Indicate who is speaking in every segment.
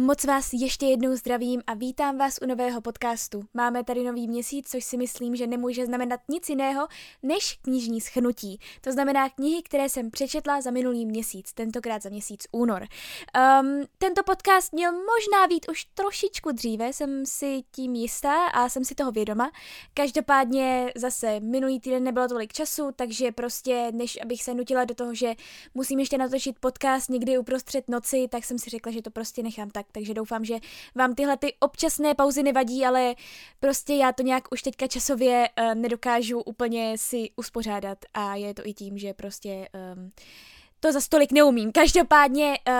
Speaker 1: Moc vás ještě jednou zdravím a vítám vás u nového podcastu. Máme tady nový měsíc, což si myslím, že nemůže znamenat nic jiného než knižní schnutí. To znamená knihy, které jsem přečetla za minulý měsíc, tentokrát za měsíc únor. Um, tento podcast měl možná být už trošičku dříve, jsem si tím jistá a jsem si toho vědoma. Každopádně zase minulý týden nebylo tolik času, takže prostě než abych se nutila do toho, že musím ještě natočit podcast někdy uprostřed noci, tak jsem si řekla, že to prostě nechám tak takže doufám, že vám tyhle ty občasné pauzy nevadí, ale prostě já to nějak už teďka časově uh, nedokážu úplně si uspořádat. A je to i tím, že prostě um, to za stolik neumím. Každopádně, uh,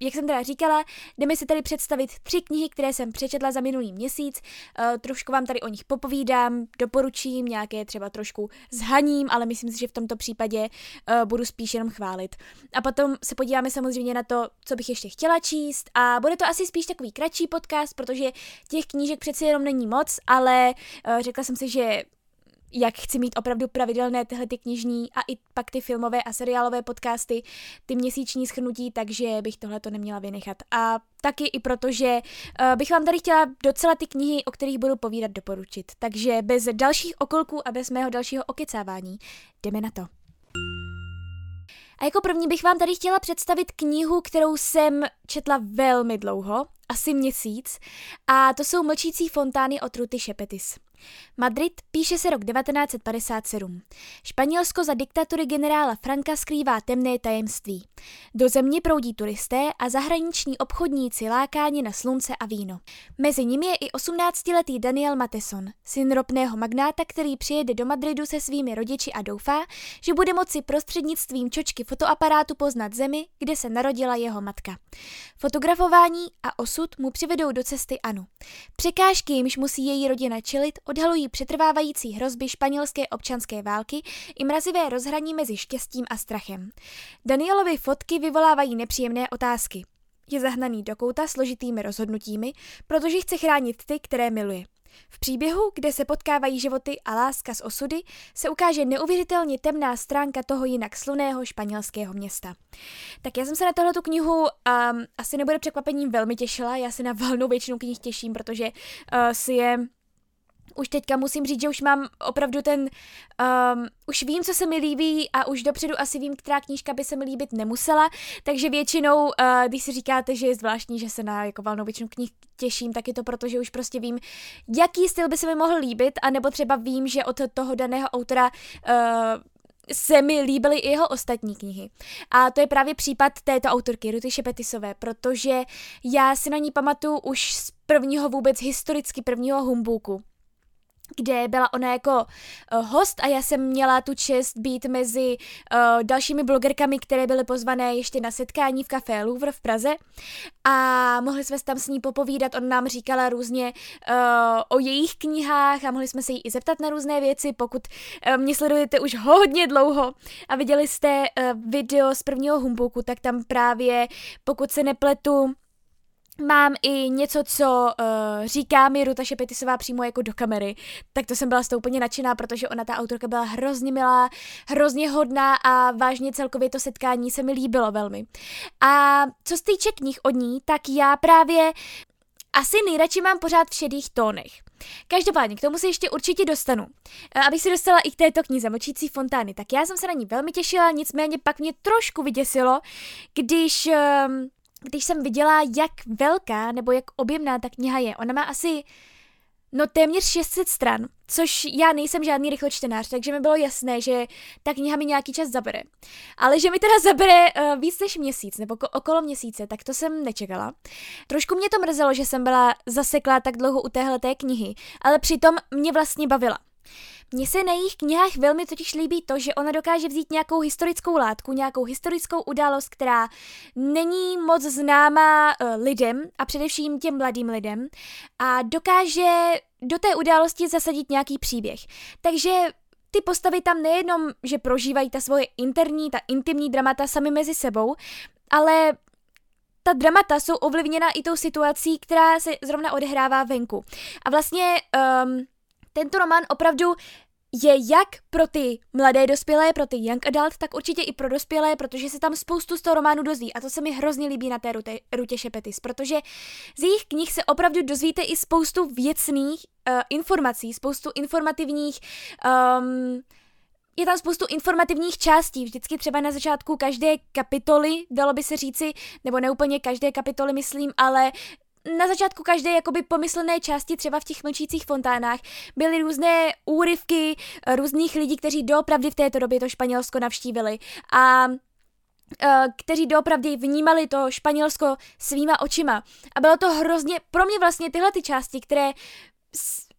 Speaker 1: jak jsem teda říkala, jdeme si tady představit tři knihy, které jsem přečetla za minulý měsíc. Uh, trošku vám tady o nich popovídám, doporučím, nějaké třeba trošku zhaním, ale myslím si, že v tomto případě uh, budu spíš jenom chválit. A potom se podíváme samozřejmě na to, co bych ještě chtěla číst a bude to asi spíš takový kratší podcast, protože těch knížek přeci jenom není moc, ale uh, řekla jsem si, že jak chci mít opravdu pravidelné tyhle ty knižní a i pak ty filmové a seriálové podcasty, ty měsíční schrnutí, takže bych tohle to neměla vynechat. A taky i proto, že uh, bych vám tady chtěla docela ty knihy, o kterých budu povídat, doporučit. Takže bez dalších okolků a bez mého dalšího okecávání jdeme na to. A jako první bych vám tady chtěla představit knihu, kterou jsem četla velmi dlouho, asi měsíc, a to jsou Mlčící fontány od Ruty Šepetis. Madrid píše se rok 1957. Španělsko za diktatury generála Franka skrývá temné tajemství. Do země proudí turisté a zahraniční obchodníci lákáni na slunce a víno. Mezi nimi je i 18-letý Daniel Mateson, syn ropného magnáta, který přijede do Madridu se svými rodiči a doufá, že bude moci prostřednictvím čočky fotoaparátu poznat zemi, kde se narodila jeho matka. Fotografování a osud mu přivedou do cesty Anu. Překážky, jimž musí její rodina čelit, odhalují přetrvávající hrozby španělské občanské války i mrazivé rozhraní mezi štěstím a strachem. Danielovi fotky vyvolávají nepříjemné otázky. Je zahnaný do kouta složitými rozhodnutími, protože chce chránit ty, které miluje. V příběhu, kde se potkávají životy a láska z osudy, se ukáže neuvěřitelně temná stránka toho jinak sluného španělského města. Tak já jsem se na tohletu knihu um, asi nebude překvapením velmi těšila, já se na valnou většinu knih těším, protože uh, si je už teďka musím říct, že už mám opravdu ten, um, už vím, co se mi líbí a už dopředu asi vím, která knížka by se mi líbit nemusela, takže většinou, uh, když si říkáte, že je zvláštní, že se na jako valnou většinu knih těším, tak je to proto, že už prostě vím, jaký styl by se mi mohl líbit, anebo třeba vím, že od toho daného autora uh, se mi líbily i jeho ostatní knihy. A to je právě případ této autorky, Ruty Šepetisové, protože já si na ní pamatuju už z prvního vůbec historicky prvního humbuku kde byla ona jako uh, host a já jsem měla tu čest být mezi uh, dalšími blogerkami, které byly pozvané ještě na setkání v Café Louvre v Praze. A mohli jsme se tam s ní popovídat, on nám říkala různě uh, o jejich knihách a mohli jsme se jí i zeptat na různé věci, pokud uh, mě sledujete už hodně dlouho a viděli jste uh, video z prvního humbuku, tak tam právě, pokud se nepletu, Mám i něco, co uh, říká mi Ruta Šepetisová přímo jako do kamery, tak to jsem byla z toho úplně nadšená, protože ona, ta autorka, byla hrozně milá, hrozně hodná a vážně celkově to setkání se mi líbilo velmi. A co se týče knih od ní, tak já právě asi nejradši mám pořád v šedých tónech. Každopádně, k tomu se ještě určitě dostanu. Eh, abych se dostala i k této knize Močící fontány, tak já jsem se na ní velmi těšila, nicméně pak mě trošku vyděsilo, když... Uh, když jsem viděla, jak velká nebo jak objemná ta kniha je. Ona má asi no téměř 600 stran, což já nejsem žádný rychločtenář, takže mi bylo jasné, že ta kniha mi nějaký čas zabere. Ale že mi teda zabere uh, víc než měsíc, nebo okolo měsíce, tak to jsem nečekala. Trošku mě to mrzelo, že jsem byla zaseklá tak dlouho u téhle té knihy, ale přitom mě vlastně bavila. Mně se na jejich knihách velmi totiž líbí to, že ona dokáže vzít nějakou historickou látku, nějakou historickou událost, která není moc známá uh, lidem a především těm mladým lidem a dokáže do té události zasadit nějaký příběh. Takže ty postavy tam nejenom, že prožívají ta svoje interní, ta intimní dramata sami mezi sebou, ale ta dramata jsou ovlivněna i tou situací, která se zrovna odehrává venku. A vlastně um, tento román opravdu je jak pro ty mladé dospělé, pro ty young adult, tak určitě i pro dospělé, protože se tam spoustu z toho románu dozví. A to se mi hrozně líbí na té Rutě, Rutě Šepetis, protože z jejich knih se opravdu dozvíte i spoustu věcných uh, informací, spoustu informativních um, je tam spoustu informativních částí, vždycky třeba na začátku každé kapitoly, dalo by se říci, nebo neúplně každé kapitoly myslím, ale na začátku každé jakoby pomyslené části, třeba v těch mlčících fontánách, byly různé úryvky různých lidí, kteří doopravdy v této době to Španělsko navštívili. A kteří doopravdy vnímali to Španělsko svýma očima. A bylo to hrozně, pro mě vlastně tyhle ty části, které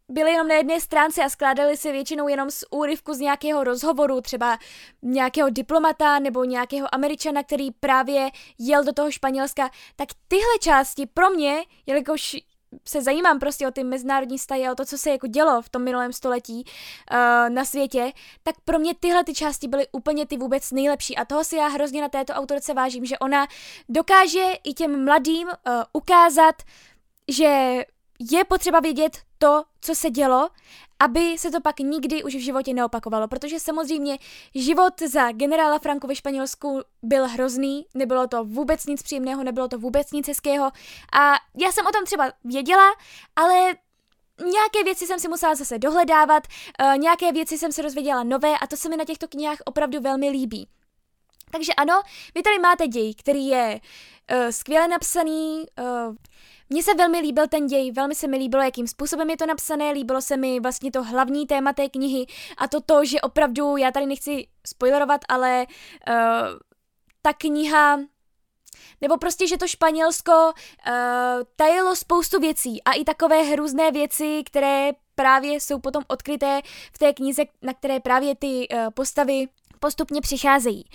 Speaker 1: byly jenom na jedné stránce a skládaly se většinou jenom z úryvku z nějakého rozhovoru, třeba nějakého diplomata nebo nějakého američana, který právě jel do toho Španělska, tak tyhle části pro mě, jelikož se zajímám prostě o ty mezinárodní vztahy a o to, co se jako dělo v tom minulém století uh, na světě, tak pro mě tyhle ty části byly úplně ty vůbec nejlepší. A toho si já hrozně na této autorce vážím, že ona dokáže i těm mladým uh, ukázat, že je potřeba vědět to, co se dělo, aby se to pak nikdy už v životě neopakovalo, protože samozřejmě život za generála Franco ve Španělsku byl hrozný, nebylo to vůbec nic příjemného, nebylo to vůbec nic hezkého a já jsem o tom třeba věděla, ale nějaké věci jsem si musela zase dohledávat, uh, nějaké věci jsem se dozvěděla nové a to se mi na těchto knihách opravdu velmi líbí. Takže ano, vy tady máte děj, který je uh, skvěle napsaný, uh, mně se velmi líbil ten děj, velmi se mi líbilo, jakým způsobem je to napsané, líbilo se mi vlastně to hlavní téma té knihy a to to, že opravdu, já tady nechci spoilerovat, ale uh, ta kniha nebo prostě, že to Španělsko uh, tajilo spoustu věcí a i takové hrůzné věci, které právě jsou potom odkryté v té knize, na které právě ty uh, postavy postupně přicházejí.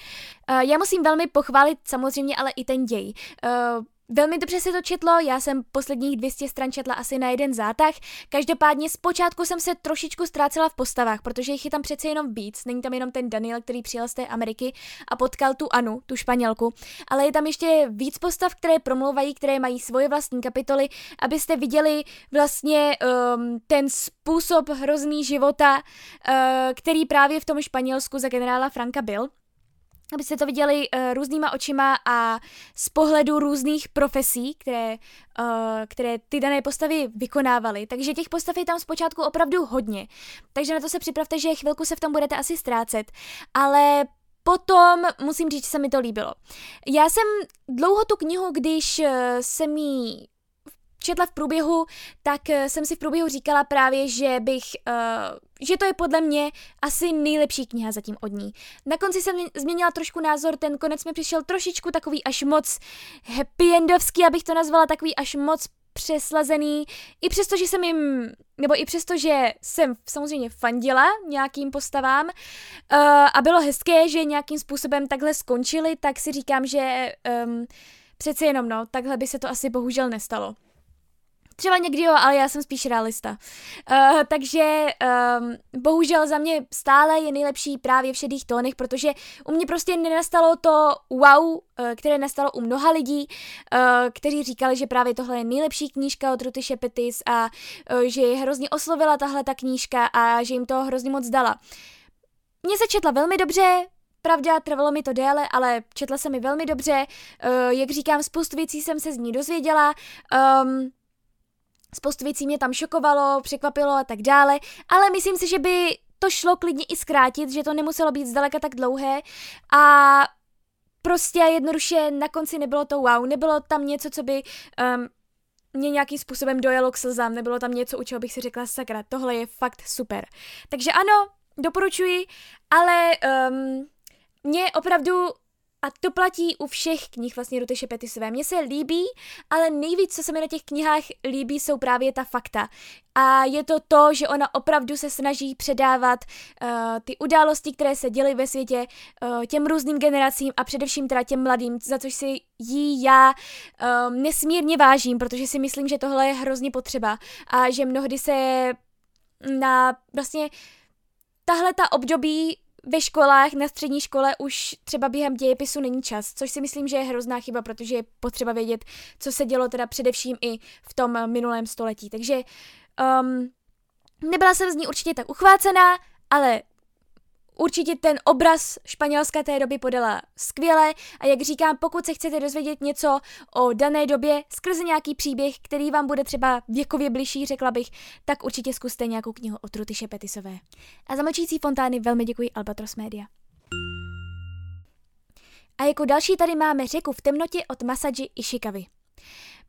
Speaker 1: Uh, já musím velmi pochválit samozřejmě ale i ten děj. Uh, Velmi dobře se to četlo, já jsem posledních 200 stran četla asi na jeden zátah. Každopádně zpočátku jsem se trošičku ztrácela v postavách, protože jich je tam přece jenom víc. Není tam jenom ten Daniel, který přijel z té Ameriky a potkal tu Anu, tu Španělku, ale je tam ještě víc postav, které promlouvají, které mají svoje vlastní kapitoly, abyste viděli vlastně um, ten způsob hrozný života, uh, který právě v tom Španělsku za generála Franka byl abyste to viděli uh, různýma očima a z pohledu různých profesí, které, uh, které ty dané postavy vykonávaly. Takže těch postav je tam zpočátku opravdu hodně. Takže na to se připravte, že chvilku se v tom budete asi ztrácet. Ale Potom musím říct, že se mi to líbilo. Já jsem dlouho tu knihu, když eh, jsem ji četla v průběhu, tak eh, jsem si v průběhu říkala právě, že bych, uh, že to je podle mě asi nejlepší kniha zatím od ní. Na konci jsem změnila trošku názor, ten konec mi přišel trošičku takový až moc happy endovský, abych to nazvala takový až moc přeslazený, i přesto, že jsem jim, nebo i přesto, že jsem samozřejmě fandila nějakým postavám uh, a bylo hezké, že nějakým způsobem takhle skončili, tak si říkám, že um, přeci jenom no, takhle by se to asi bohužel nestalo. Třeba někdy jo, ale já jsem spíš realista. Uh, takže um, bohužel za mě stále je nejlepší právě v šedých tónech, protože u mě prostě nenastalo to wow, uh, které nastalo u mnoha lidí, uh, kteří říkali, že právě tohle je nejlepší knížka od Ruty Šepetis a že je hrozně oslovila tahle ta knížka a že jim to hrozně moc dala. Mně se četla velmi dobře, Pravda, trvalo mi to déle, ale četla se mi velmi dobře. Jak říkám, spoustu věcí jsem se z ní dozvěděla. Um, Spoustu věcí mě tam šokovalo, překvapilo a tak dále, ale myslím si, že by to šlo klidně i zkrátit, že to nemuselo být zdaleka tak dlouhé a prostě jednoduše na konci nebylo to wow, nebylo tam něco, co by um, mě nějakým způsobem dojelo k slzám, nebylo tam něco, u čeho bych si řekla, sakra, tohle je fakt super. Takže ano, doporučuji, ale um, mě opravdu a to platí u všech knih vlastně Ruty Šepetisové. Mně se líbí, ale nejvíc, co se mi na těch knihách líbí, jsou právě ta fakta. A je to to, že ona opravdu se snaží předávat uh, ty události, které se děly ve světě uh, těm různým generacím a především teda těm mladým, za což si jí já um, nesmírně vážím, protože si myslím, že tohle je hrozně potřeba a že mnohdy se na vlastně tahle ta období ve školách, na střední škole už třeba během dějepisu není čas, což si myslím, že je hrozná chyba, protože je potřeba vědět, co se dělo teda především i v tom minulém století. Takže um, nebyla jsem z ní určitě tak uchvácená, ale Určitě ten obraz Španělska té doby podala skvěle a jak říkám, pokud se chcete dozvědět něco o dané době skrze nějaký příběh, který vám bude třeba věkově bližší, řekla bych, tak určitě zkuste nějakou knihu o Truty Šepetisové. A za mlčící fontány velmi děkuji Albatros Media. A jako další tady máme Řeku v temnotě od Masaji Ishikawy.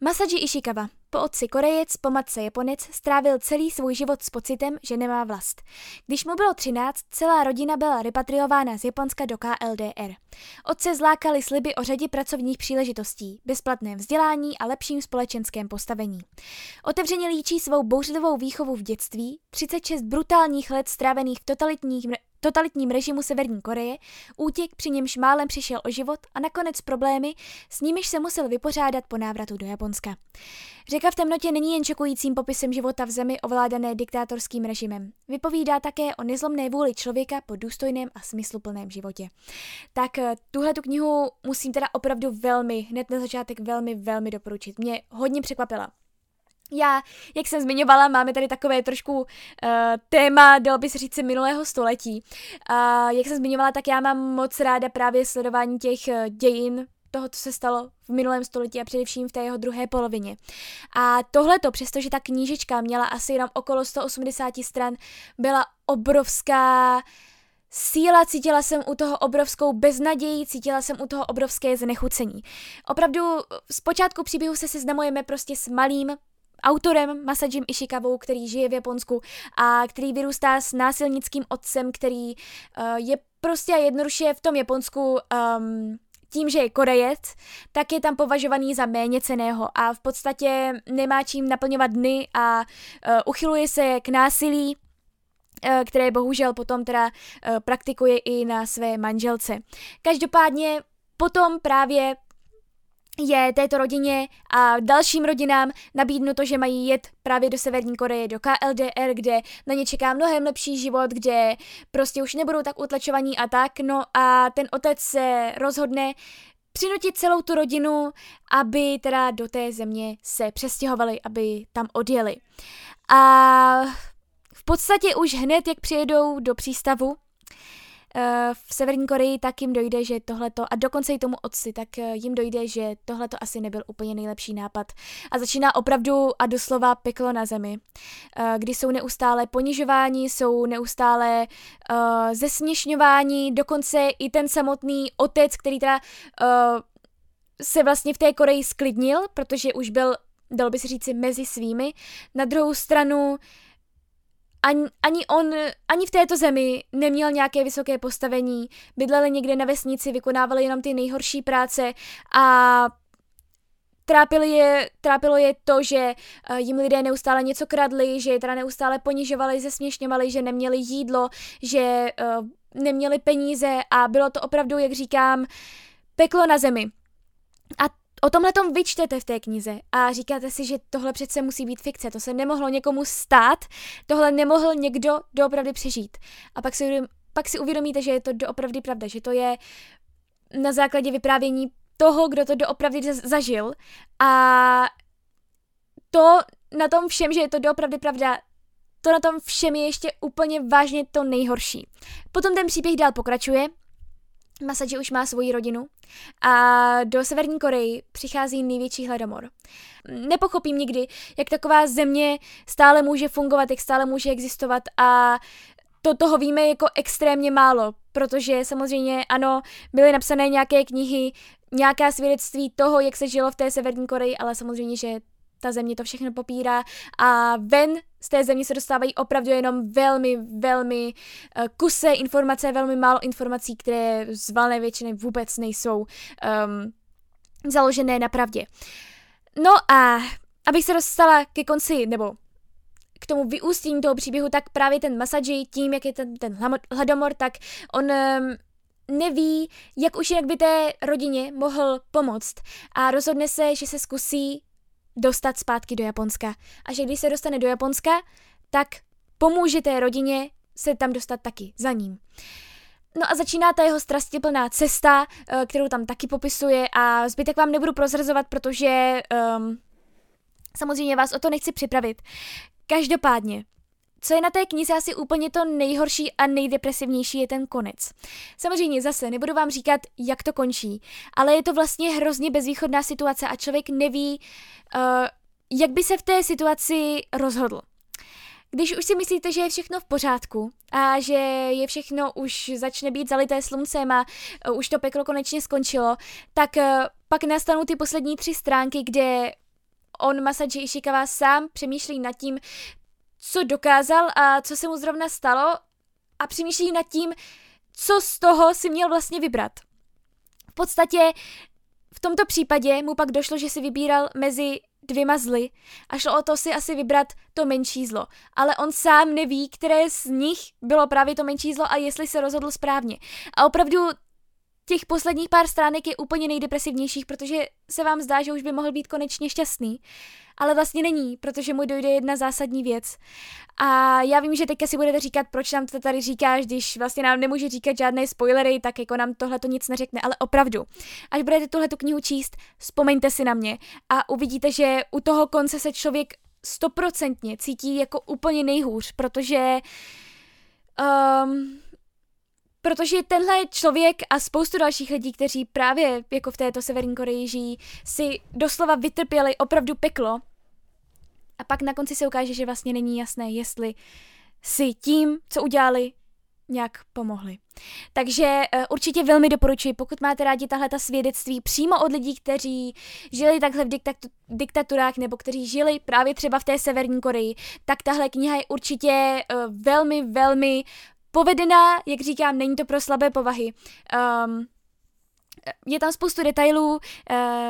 Speaker 1: Masaji Ishikawa, po otci Korejec, po matce Japonec, strávil celý svůj život s pocitem, že nemá vlast. Když mu bylo 13, celá rodina byla repatriována z Japonska do KLDR. Otce zlákali sliby o řadě pracovních příležitostí, bezplatném vzdělání a lepším společenském postavení. Otevřeně líčí svou bouřlivou výchovu v dětství, 36 brutálních let strávených v totalitních totalitním režimu Severní Koreje, útěk při němž málem přišel o život a nakonec problémy, s nimiž se musel vypořádat po návratu do Japonska. Řeka v temnotě není jen šokujícím popisem života v zemi ovládané diktátorským režimem. Vypovídá také o nezlomné vůli člověka po důstojném a smysluplném životě. Tak eh, tuhle tu knihu musím teda opravdu velmi, hned na začátek velmi, velmi doporučit. Mě hodně překvapila. Já, jak jsem zmiňovala, máme tady takové trošku uh, téma, dalo by se říct, minulého století. Uh, jak jsem zmiňovala, tak já mám moc ráda právě sledování těch uh, dějin toho, co se stalo v minulém století a především v té jeho druhé polovině. A tohleto, přestože ta knížečka měla asi jenom okolo 180 stran, byla obrovská síla, cítila jsem u toho obrovskou beznaději, cítila jsem u toho obrovské znechucení. Opravdu z počátku příběhu se seznamujeme prostě s malým autorem Masajim Ishikavou, který žije v Japonsku a který vyrůstá s násilnickým otcem, který uh, je prostě jednoduše v tom Japonsku um, tím, že je Korejec, tak je tam považovaný za méně ceného a v podstatě nemá čím naplňovat dny a uh, uchyluje se k násilí, uh, které bohužel potom teda praktikuje i na své manželce. Každopádně potom právě je této rodině a dalším rodinám nabídnuto, že mají jet právě do Severní Koreje, do KLDR, kde na ně čeká mnohem lepší život, kde prostě už nebudou tak utlačovaní a tak. No a ten otec se rozhodne přinutit celou tu rodinu, aby teda do té země se přestěhovali, aby tam odjeli. A v podstatě už hned, jak přijedou do přístavu, v Severní Koreji, tak jim dojde, že tohleto, a dokonce i tomu otci, tak eh, jim dojde, že tohleto asi nebyl úplně nejlepší nápad. A začíná opravdu a doslova peklo na zemi, eh, kdy jsou neustále ponižováni, jsou neustále uh, zesměšňováni, dokonce i ten samotný otec, který teda uh, se vlastně v té Koreji sklidnil, protože už byl, dalo by se říci, mezi svými. Na druhou stranu ani, ani on, ani v této zemi neměl nějaké vysoké postavení, bydleli někde na vesnici, vykonávali jenom ty nejhorší práce a je, trápilo je to, že uh, jim lidé neustále něco kradli, že je teda neustále ponižovali, zesměšňovali, že neměli jídlo, že uh, neměli peníze a bylo to opravdu, jak říkám, peklo na zemi. A O tomhle tom vyčtete v té knize a říkáte si, že tohle přece musí být fikce, to se nemohlo někomu stát, tohle nemohl někdo doopravdy přežít. A pak si, pak si uvědomíte, že je to doopravdy pravda, že to je na základě vyprávění toho, kdo to doopravdy zažil a to na tom všem, že je to doopravdy pravda, to na tom všem je ještě úplně vážně to nejhorší. Potom ten příběh dál pokračuje Masaji už má svoji rodinu a do Severní Koreji přichází největší hladomor. Nepochopím nikdy, jak taková země stále může fungovat, jak stále může existovat a to toho víme jako extrémně málo, protože samozřejmě ano, byly napsané nějaké knihy, nějaká svědectví toho, jak se žilo v té Severní Koreji, ale samozřejmě, že ta země to všechno popírá a ven z té země se dostávají opravdu jenom velmi, velmi uh, kusé informace, velmi málo informací, které z valné většiny vůbec nejsou um, založené na pravdě. No a abych se dostala ke konci, nebo k tomu vyústění toho příběhu, tak právě ten Masaji, tím, jak je ten, ten hladomor, tak on um, neví, jak už jinak by té rodině mohl pomoct a rozhodne se, že se zkusí dostat zpátky do Japonska. A že když se dostane do Japonska, tak pomůže té rodině se tam dostat taky za ním. No a začíná ta jeho strastiplná cesta, eh, kterou tam taky popisuje a zbytek vám nebudu prozrazovat, protože um, samozřejmě vás o to nechci připravit. Každopádně, co je na té knize asi úplně to nejhorší a nejdepresivnější je ten konec. Samozřejmě zase nebudu vám říkat, jak to končí, ale je to vlastně hrozně bezvýchodná situace a člověk neví, uh, jak by se v té situaci rozhodl. Když už si myslíte, že je všechno v pořádku a že je všechno už začne být zalité sluncem a uh, už to peklo konečně skončilo, tak uh, pak nastanou ty poslední tři stránky, kde on Masaji Ishikawa sám přemýšlí nad tím, co dokázal a co se mu zrovna stalo a přemýšlí nad tím, co z toho si měl vlastně vybrat. V podstatě v tomto případě mu pak došlo, že si vybíral mezi dvěma zly a šlo o to si asi vybrat to menší zlo. Ale on sám neví, které z nich bylo právě to menší zlo a jestli se rozhodl správně. A opravdu těch posledních pár stránek je úplně nejdepresivnějších, protože se vám zdá, že už by mohl být konečně šťastný. Ale vlastně není, protože mu dojde jedna zásadní věc. A já vím, že teďka si budete říkat, proč nám to tady říkáš, když vlastně nám nemůže říkat žádné spoilery, tak jako nám tohle to nic neřekne, ale opravdu. Až budete tuhle tu knihu číst, vzpomeňte si na mě a uvidíte, že u toho konce se člověk stoprocentně cítí jako úplně nejhůř, protože um, Protože tenhle člověk a spoustu dalších lidí, kteří právě jako v této Severní Koreji žijí, si doslova vytrpěli opravdu peklo. A pak na konci se ukáže, že vlastně není jasné, jestli si tím, co udělali, nějak pomohli. Takže uh, určitě velmi doporučuji, pokud máte rádi tahle ta svědectví přímo od lidí, kteří žili takhle v diktatu- diktaturách nebo kteří žili právě třeba v té Severní Koreji, tak tahle kniha je určitě uh, velmi, velmi povedená, jak říkám, není to pro slabé povahy. Um, je tam spoustu detailů,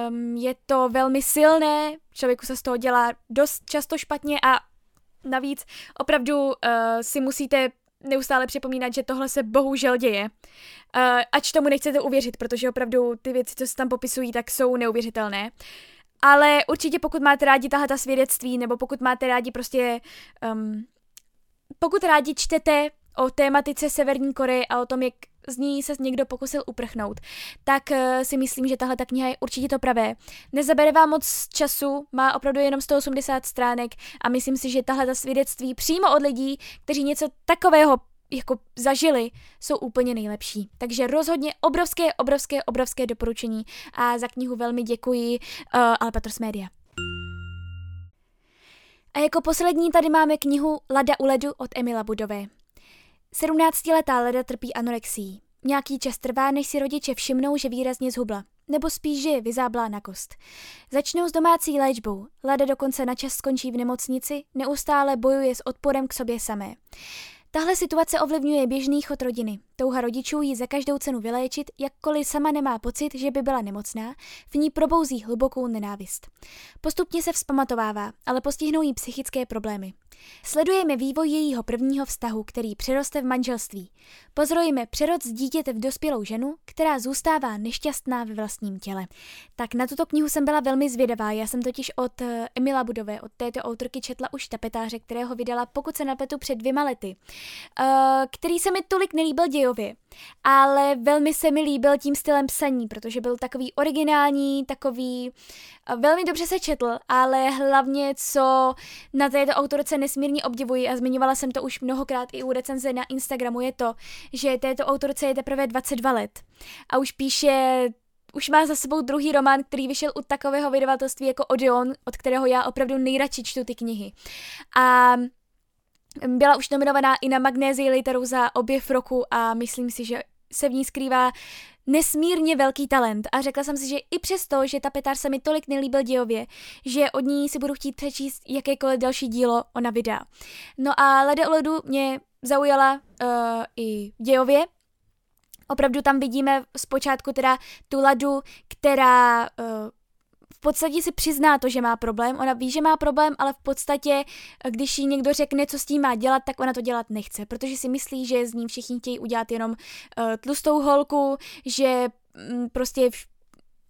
Speaker 1: um, je to velmi silné, člověku se z toho dělá dost často špatně a navíc opravdu uh, si musíte neustále připomínat, že tohle se bohužel děje. Uh, ač tomu nechcete uvěřit, protože opravdu ty věci, co se tam popisují, tak jsou neuvěřitelné. Ale určitě pokud máte rádi tahle ta svědectví, nebo pokud máte rádi prostě... Um, pokud rádi čtete o tématice Severní Koreje a o tom, jak z ní se někdo pokusil uprchnout, tak uh, si myslím, že tahle ta kniha je určitě to pravé. Nezabere vám moc času, má opravdu jenom 180 stránek a myslím si, že tahle ta svědectví přímo od lidí, kteří něco takového jako zažili, jsou úplně nejlepší. Takže rozhodně obrovské, obrovské, obrovské doporučení a za knihu velmi děkuji uh, Albatros Media. A jako poslední tady máme knihu Lada u ledu od Emila Budové. 17-letá Leda trpí anorexií. Nějaký čas trvá, než si rodiče všimnou, že výrazně zhubla, nebo spíš, že je vyzáblá na kost. Začnou s domácí léčbou. Leda dokonce na čas skončí v nemocnici, neustále bojuje s odporem k sobě samé. Tahle situace ovlivňuje běžný chod rodiny. Touha rodičů ji za každou cenu vyléčit, jakkoliv sama nemá pocit, že by byla nemocná, v ní probouzí hlubokou nenávist. Postupně se vzpamatovává, ale postihnou jí psychické problémy. Sledujeme vývoj jejího prvního vztahu, který přeroste v manželství. Pozorujeme přerod z dítěte v dospělou ženu, která zůstává nešťastná ve vlastním těle. Tak na tuto knihu jsem byla velmi zvědavá. Já jsem totiž od eh, Emila Budové, od této autorky četla už tapetáře, kterého vydala, pokud se napletu, před dvěma lety, uh, který se mi tolik nelíbil dějově, ale velmi se mi líbil tím stylem psaní, protože byl takový originální, takový uh, velmi dobře se četl, ale hlavně co na této autorce nesmírně obdivuji a zmiňovala jsem to už mnohokrát i u recenze na Instagramu, je to, že této autorce je teprve 22 let a už píše už má za sebou druhý román, který vyšel u takového vydavatelství jako Odeon, od kterého já opravdu nejradši čtu ty knihy. A byla už nominovaná i na Magnézii literu za objev roku a myslím si, že se v ní skrývá nesmírně velký talent a řekla jsem si, že i přesto, že ta Petar se mi tolik nelíbil dějově, že od ní si budu chtít přečíst jakékoliv další dílo ona vydá. No a Lede o ledu mě zaujala uh, i dějově, Opravdu tam vidíme zpočátku teda tu Ladu, která uh, podstatě si přizná to, že má problém. Ona ví, že má problém, ale v podstatě, když jí někdo řekne, co s tím má dělat, tak ona to dělat nechce, protože si myslí, že z ní všichni chtějí udělat jenom uh, tlustou holku, že um, prostě v,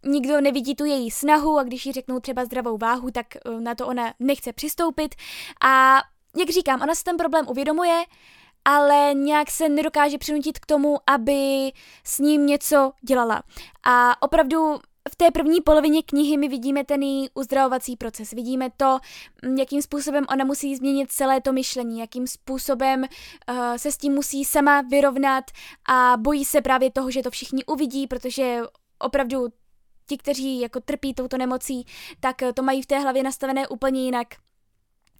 Speaker 1: nikdo nevidí tu její snahu a když jí řeknou třeba zdravou váhu, tak uh, na to ona nechce přistoupit. A jak říkám, ona si ten problém uvědomuje, ale nějak se nedokáže přinutit k tomu, aby s ním něco dělala. A opravdu v té první polovině knihy my vidíme ten její uzdravovací proces. Vidíme to, jakým způsobem ona musí změnit celé to myšlení, jakým způsobem uh, se s tím musí sama vyrovnat a bojí se právě toho, že to všichni uvidí, protože opravdu ti, kteří jako trpí touto nemocí, tak to mají v té hlavě nastavené úplně jinak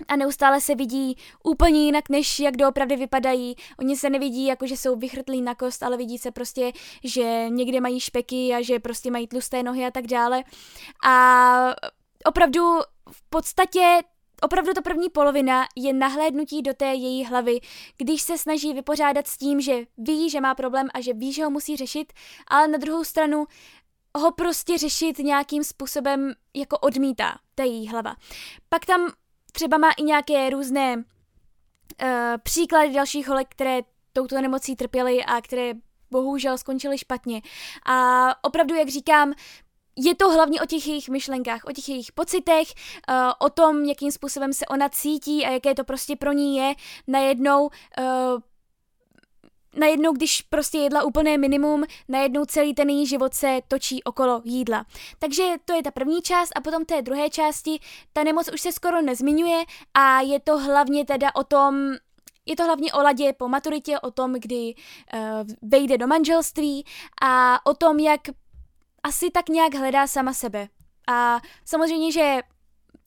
Speaker 1: a neustále se vidí úplně jinak, než jak doopravdy vypadají. Oni se nevidí jako, že jsou vychrtlí na kost, ale vidí se prostě, že někde mají špeky a že prostě mají tlusté nohy a tak dále. A opravdu v podstatě Opravdu to první polovina je nahlédnutí do té její hlavy, když se snaží vypořádat s tím, že ví, že má problém a že ví, že ho musí řešit, ale na druhou stranu ho prostě řešit nějakým způsobem jako odmítá, ta její hlava. Pak tam třeba má i nějaké různé uh, příklady dalších holek, které touto nemocí trpěly a které bohužel skončily špatně. A opravdu, jak říkám, je to hlavně o těch jejich myšlenkách, o těch jejich pocitech, uh, o tom, jakým způsobem se ona cítí a jaké to prostě pro ní je najednou uh, najednou, když prostě jedla úplné minimum, najednou celý ten její život se točí okolo jídla. Takže to je ta první část a potom té druhé části ta nemoc už se skoro nezmiňuje a je to hlavně teda o tom, je to hlavně o ladě po maturitě, o tom, kdy uh, vejde do manželství a o tom, jak asi tak nějak hledá sama sebe. A samozřejmě, že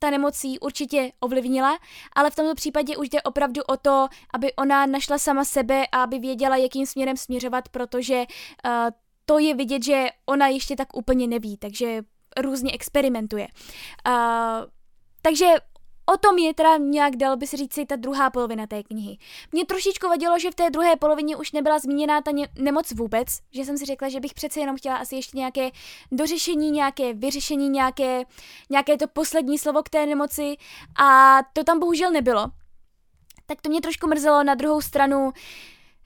Speaker 1: ta nemocí určitě ovlivnila, ale v tomto případě už jde opravdu o to, aby ona našla sama sebe a aby věděla, jakým směrem směřovat, protože uh, to je vidět, že ona ještě tak úplně neví, takže různě experimentuje. Uh, takže O tom je teda nějak, dal by se říct, ta druhá polovina té knihy. Mě trošičku vadilo, že v té druhé polovině už nebyla zmíněná ta ně- nemoc vůbec, že jsem si řekla, že bych přece jenom chtěla asi ještě nějaké dořešení, nějaké vyřešení, nějaké, nějaké to poslední slovo k té nemoci a to tam bohužel nebylo. Tak to mě trošku mrzelo, na druhou stranu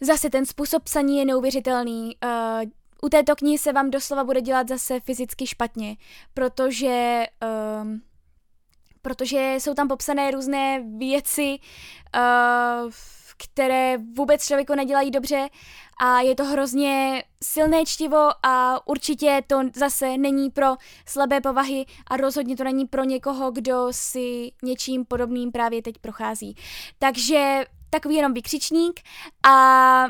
Speaker 1: zase ten způsob psaní je neuvěřitelný. Uh, u této knihy se vám doslova bude dělat zase fyzicky špatně, protože... Uh, protože jsou tam popsané různé věci, uh, které vůbec člověku nedělají dobře a je to hrozně silné čtivo a určitě to zase není pro slabé povahy a rozhodně to není pro někoho, kdo si něčím podobným právě teď prochází. Takže takový jenom vykřičník a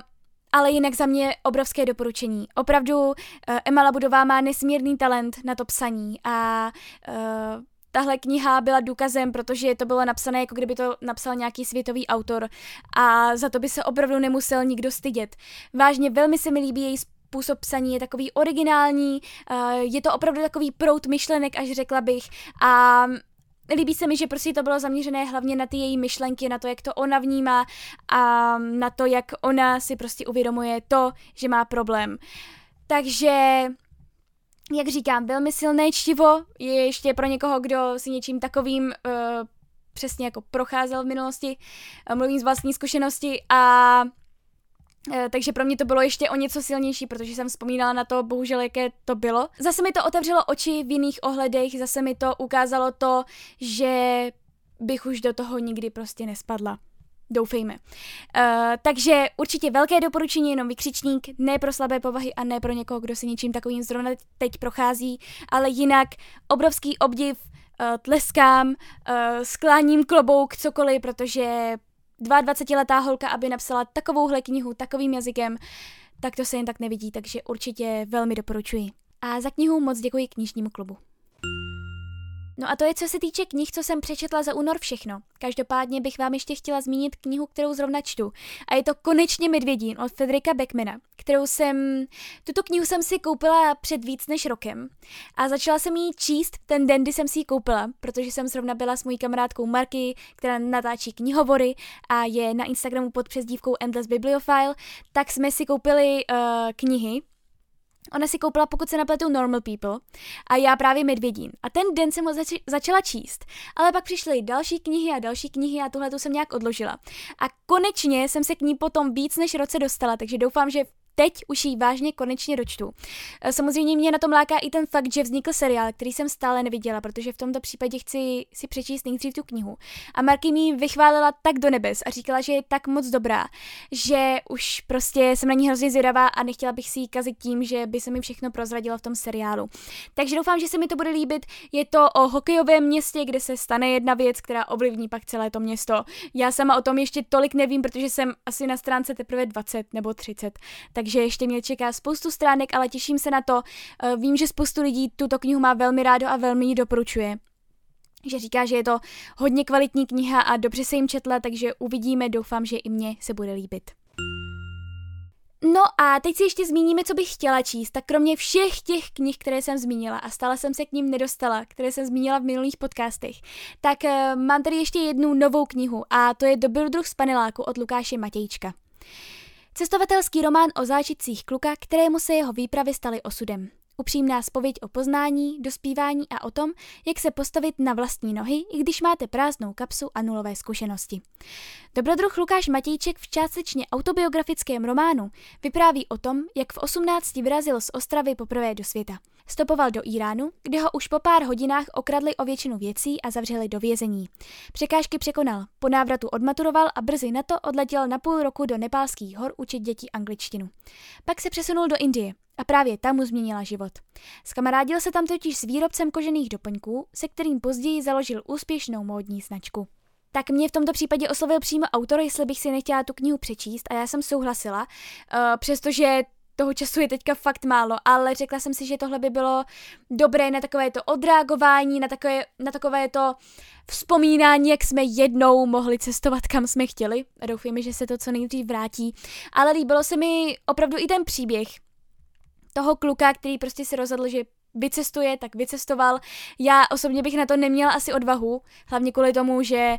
Speaker 1: ale jinak za mě obrovské doporučení. Opravdu eh, Emma Labudová má nesmírný talent na to psaní a uh, tahle kniha byla důkazem, protože to bylo napsané, jako kdyby to napsal nějaký světový autor a za to by se opravdu nemusel nikdo stydět. Vážně velmi se mi líbí její způsob psaní, je takový originální, je to opravdu takový prout myšlenek, až řekla bych a líbí se mi, že prostě to bylo zaměřené hlavně na ty její myšlenky, na to, jak to ona vnímá a na to, jak ona si prostě uvědomuje to, že má problém. Takže jak říkám, velmi silné čtivo, je ještě pro někoho, kdo si něčím takovým uh, přesně jako procházel v minulosti, uh, mluvím z vlastní zkušenosti a uh, takže pro mě to bylo ještě o něco silnější, protože jsem vzpomínala na to, bohužel, jaké to bylo. Zase mi to otevřelo oči v jiných ohledech, zase mi to ukázalo to, že bych už do toho nikdy prostě nespadla. Doufejme. Uh, takže určitě velké doporučení, jenom vykřičník, ne pro slabé povahy a ne pro někoho, kdo si něčím takovým zrovna teď prochází, ale jinak obrovský obdiv, uh, tleskám, uh, skláním klobouk, cokoliv, protože 22-letá holka, aby napsala takovouhle knihu takovým jazykem, tak to se jen tak nevidí, takže určitě velmi doporučuji. A za knihu moc děkuji knižnímu klubu. No a to je, co se týče knih, co jsem přečetla za únor všechno. Každopádně bych vám ještě chtěla zmínit knihu, kterou zrovna čtu. A je to Konečně medvědín od Fedrika Beckmana, kterou jsem, tuto knihu jsem si koupila před víc než rokem. A začala jsem ji číst, ten den, kdy jsem si ji koupila, protože jsem zrovna byla s mojí kamarádkou Marky, která natáčí knihovory a je na Instagramu pod přezdívkou Endless Bibliophile, tak jsme si koupili uh, knihy Ona si koupila, pokud se napletu Normal People a já právě Medvědín. A ten den jsem ho zač- začala číst, ale pak přišly další knihy a další knihy a tuhle tu jsem nějak odložila. A konečně jsem se k ní potom víc než roce dostala, takže doufám, že teď už ji vážně konečně dočtu. Eh, samozřejmě mě na tom láká i ten fakt, že vznikl seriál, který jsem stále neviděla, protože v tomto případě chci si přečíst nejdřív tu knihu. A Marky mi vychválila tak do nebes a říkala, že je tak moc dobrá, že už prostě jsem na ní hrozně zvědavá a nechtěla bych si ji kazit tím, že by se mi všechno prozradilo v tom seriálu. Takže doufám, že se mi to bude líbit. Je to o hokejovém městě, kde se stane jedna věc, která ovlivní pak celé to město. Já sama o tom ještě tolik nevím, protože jsem asi na stránce teprve 20 nebo 30. Takže takže ještě mě čeká spoustu stránek, ale těším se na to. Eh, vím, že spoustu lidí tuto knihu má velmi rádo a velmi ji doporučuje že říká, že je to hodně kvalitní kniha a dobře se jim četla, takže uvidíme, doufám, že i mně se bude líbit. No a teď si ještě zmíníme, co bych chtěla číst, tak kromě všech těch knih, které jsem zmínila a stále jsem se k ním nedostala, které jsem zmínila v minulých podcastech, tak uh, mám tady ještě jednu novou knihu a to je Dobrodruh z paneláku od Lukáše Matějčka. Cestovatelský román o zážitcích kluka, kterému se jeho výpravy staly osudem. Upřímná spověď o poznání, dospívání a o tom, jak se postavit na vlastní nohy, i když máte prázdnou kapsu a nulové zkušenosti. Dobrodruh Lukáš Matějček v částečně autobiografickém románu vypráví o tom, jak v 18 vyrazil z Ostravy poprvé do světa. Stopoval do Iránu, kde ho už po pár hodinách okradli o většinu věcí a zavřeli do vězení. Překážky překonal, po návratu odmaturoval a brzy na to odletěl na půl roku do nepálských hor učit děti angličtinu. Pak se přesunul do Indie a právě tam mu změnila život. Skamarádil se tam totiž s výrobcem kožených doplňků, se kterým později založil úspěšnou módní značku. Tak mě v tomto případě oslovil přímo autor, jestli bych si nechtěla tu knihu přečíst a já jsem souhlasila, uh, přestože toho času je teďka fakt málo, ale řekla jsem si, že tohle by bylo dobré na takové to odreagování, na takové, na takové to vzpomínání, jak jsme jednou mohli cestovat, kam jsme chtěli. Doufujeme, že se to co nejdřív vrátí. Ale líbilo se mi opravdu i ten příběh toho kluka, který prostě si rozhodl, že vycestuje, tak vycestoval. Já osobně bych na to neměla asi odvahu, hlavně kvůli tomu, že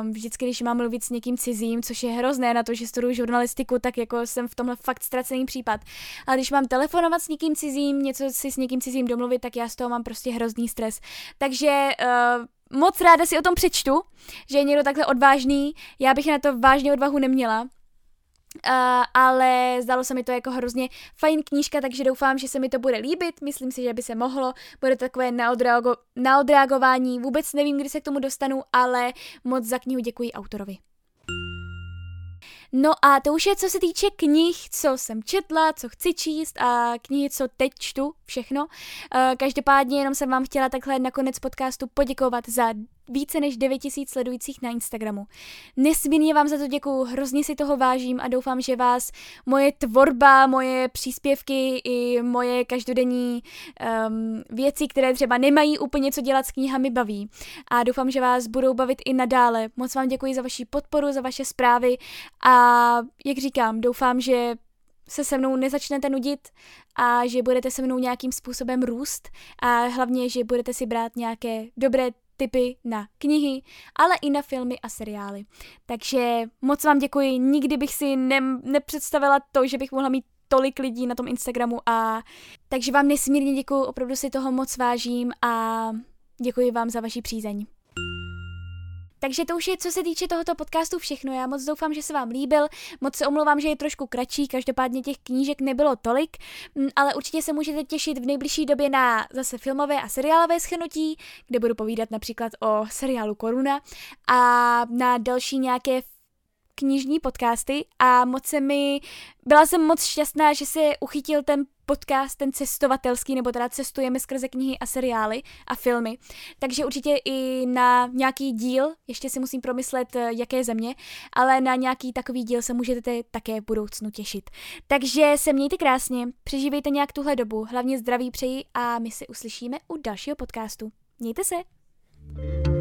Speaker 1: um, vždycky, když mám mluvit s někým cizím, což je hrozné na to, že studuju žurnalistiku, tak jako jsem v tomhle fakt ztracený případ. Ale když mám telefonovat s někým cizím, něco si s někým cizím domluvit, tak já z toho mám prostě hrozný stres. Takže uh, moc ráda si o tom přečtu, že je někdo takhle odvážný. Já bych na to vážně odvahu neměla, Ale zdalo se mi to jako hrozně fajn knížka, takže doufám, že se mi to bude líbit. Myslím si, že by se mohlo. Bude to takové na, odreago- na odreagování. Vůbec nevím, kdy se k tomu dostanu, ale moc za knihu děkuji autorovi. No a to už je, co se týče knih, co jsem četla, co chci číst a knihy, co teď čtu, všechno. Uh, každopádně jenom jsem vám chtěla takhle na konec podcastu poděkovat za více než 9000 sledujících na Instagramu. Nesmírně vám za to děkuju, hrozně si toho vážím a doufám, že vás moje tvorba, moje příspěvky i moje každodenní um, věci, které třeba nemají úplně co dělat s knihami, baví. A doufám, že vás budou bavit i nadále. Moc vám děkuji za vaši podporu, za vaše zprávy a jak říkám, doufám, že se se mnou nezačnete nudit a že budete se mnou nějakým způsobem růst a hlavně, že budete si brát nějaké dobré tipy na knihy, ale i na filmy a seriály. Takže moc vám děkuji, nikdy bych si ne- nepředstavila to, že bych mohla mít tolik lidí na tom Instagramu a takže vám nesmírně děkuji, opravdu si toho moc vážím a děkuji vám za vaši přízeň. Takže to už je, co se týče tohoto podcastu, všechno. Já moc doufám, že se vám líbil. Moc se omlouvám, že je trošku kratší, každopádně těch knížek nebylo tolik, mm, ale určitě se můžete těšit v nejbližší době na zase filmové a seriálové schrnutí, kde budu povídat například o seriálu Koruna a na další nějaké knižní podcasty a moc se mi, byla jsem moc šťastná, že se uchytil ten podcast, ten cestovatelský, nebo teda cestujeme skrze knihy a seriály a filmy. Takže určitě i na nějaký díl, ještě si musím promyslet, eh, jaké země, ale na nějaký takový díl se můžete také v budoucnu těšit. Takže se mějte krásně, přežívejte nějak tuhle dobu, hlavně zdraví přeji a my se uslyšíme u dalšího podcastu. Mějte se! thank you